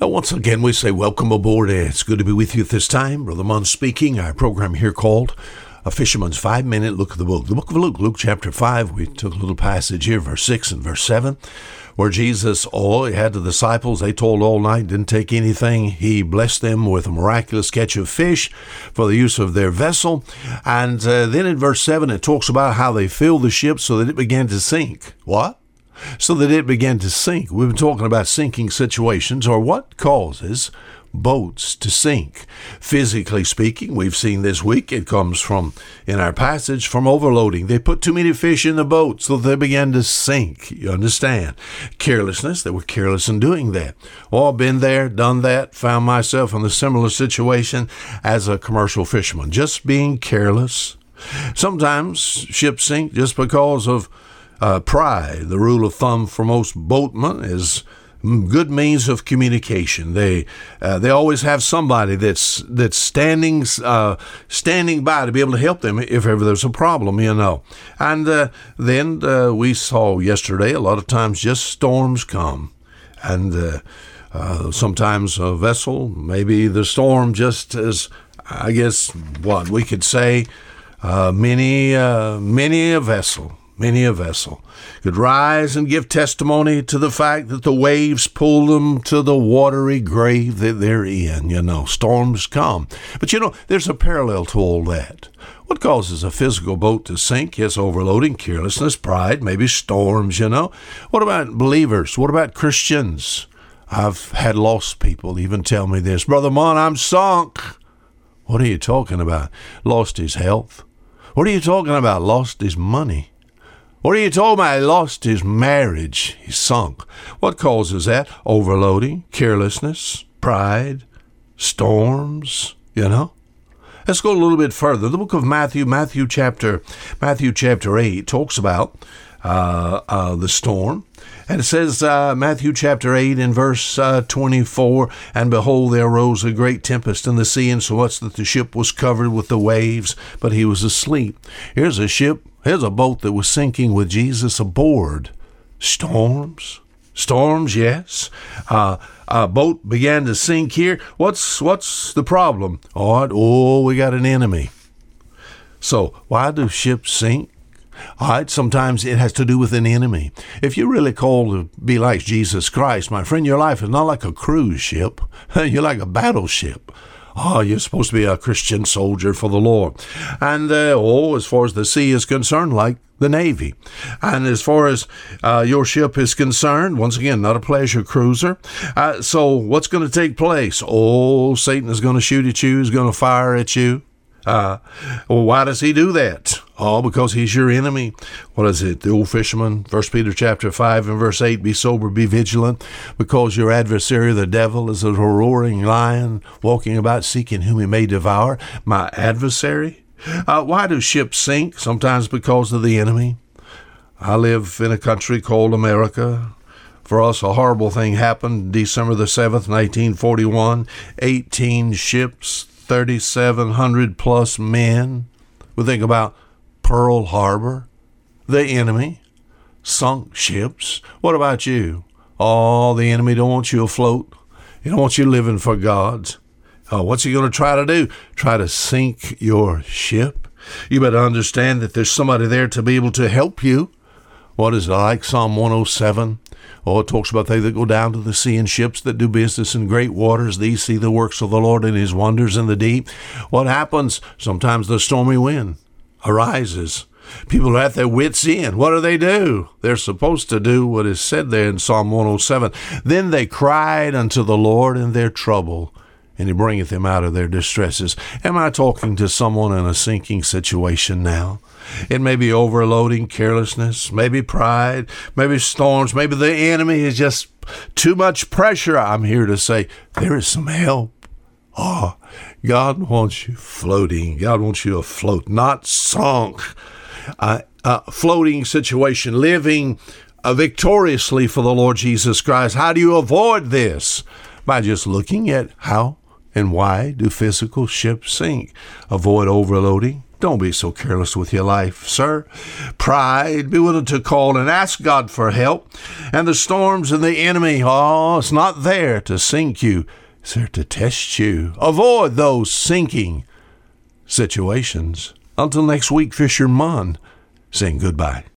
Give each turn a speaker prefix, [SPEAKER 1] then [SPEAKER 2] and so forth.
[SPEAKER 1] Well, once again, we say welcome aboard. It's good to be with you at this time. Brother Munn speaking. Our program here called A Fisherman's Five Minute Look at the Book. The book of Luke, Luke chapter 5. We took a little passage here, verse 6 and verse 7, where Jesus, oh, he had the disciples. They told all night, didn't take anything. He blessed them with a miraculous catch of fish for the use of their vessel. And uh, then in verse 7, it talks about how they filled the ship so that it began to sink. What? So that it began to sink. We've been talking about sinking situations or what causes boats to sink. Physically speaking, we've seen this week, it comes from, in our passage, from overloading. They put too many fish in the boat, so they began to sink. You understand? Carelessness, they were careless in doing that. Well, I've been there, done that, found myself in a similar situation as a commercial fisherman, just being careless. Sometimes ships sink just because of uh, pride. The rule of thumb for most boatmen is good means of communication. They uh, they always have somebody that's that's standing uh, standing by to be able to help them if ever there's a problem, you know. And uh, then uh, we saw yesterday a lot of times just storms come, and uh, uh, sometimes a vessel, maybe the storm just as I guess what we could say, many many a vessel many a vessel, could rise and give testimony to the fact that the waves pull them to the watery grave that they're in. You know, storms come. But you know, there's a parallel to all that. What causes a physical boat to sink? Yes, overloading, carelessness, pride, maybe storms, you know. What about believers? What about Christians? I've had lost people even tell me this Brother Mon, I'm sunk. What are you talking about? Lost his health. What are you talking about? Lost his money. What you talking about? He lost his marriage. He sunk. What causes that? Overloading, carelessness, pride, storms, you know? Let's go a little bit further. The book of Matthew, Matthew chapter, Matthew chapter 8 talks about the storm. And it says, uh, Matthew chapter 8 and verse uh, 24, And behold, there arose a great tempest in the sea, and so much that the ship was covered with the waves, but he was asleep. Here's a ship Here's a boat that was sinking with Jesus aboard. Storms, storms, yes. Uh, a boat began to sink here. What's what's the problem? Oh, oh, we got an enemy. So why do ships sink? All right, sometimes it has to do with an enemy. If you're really called to be like Jesus Christ, my friend, your life is not like a cruise ship. you're like a battleship. Oh, you're supposed to be a Christian soldier for the Lord. And, uh, oh, as far as the sea is concerned, like the Navy. And as far as uh, your ship is concerned, once again, not a pleasure cruiser. Uh, so, what's going to take place? Oh, Satan is going to shoot at you, he's going to fire at you. Uh, well, why does he do that? Oh, because he's your enemy. What is it? The old fisherman, First Peter chapter five and verse eight: Be sober, be vigilant, because your adversary, the devil, is a roaring lion, walking about seeking whom he may devour. My adversary. Uh, why do ships sink? Sometimes because of the enemy. I live in a country called America. For us, a horrible thing happened December the 7th, 1941. 18 ships, 3,700 plus men. We think about Pearl Harbor, the enemy, sunk ships. What about you? Oh, the enemy don't want you afloat. He don't want you living for God's. Oh, what's he going to try to do? Try to sink your ship? You better understand that there's somebody there to be able to help you. What is it like? Psalm 107. Oh, it talks about they that go down to the sea in ships that do business in great waters. These see the works of the Lord and his wonders in the deep. What happens? Sometimes the stormy wind arises. People are at their wits' end. What do they do? They're supposed to do what is said there in Psalm 107. Then they cried unto the Lord in their trouble, and he bringeth them out of their distresses. Am I talking to someone in a sinking situation now? It may be overloading, carelessness, maybe pride, maybe storms, maybe the enemy is just too much pressure. I'm here to say there is some help. Ah, oh, God wants you floating. God wants you afloat, not sunk. A, floating situation, living uh, victoriously for the Lord Jesus Christ. How do you avoid this? By just looking at how and why do physical ships sink? Avoid overloading. Don't be so careless with your life, sir. Pride, be willing to call and ask God for help. And the storms and the enemy, oh, it's not there to sink you. They're to test you. Avoid those sinking situations. Until next week, Fisherman. Saying goodbye.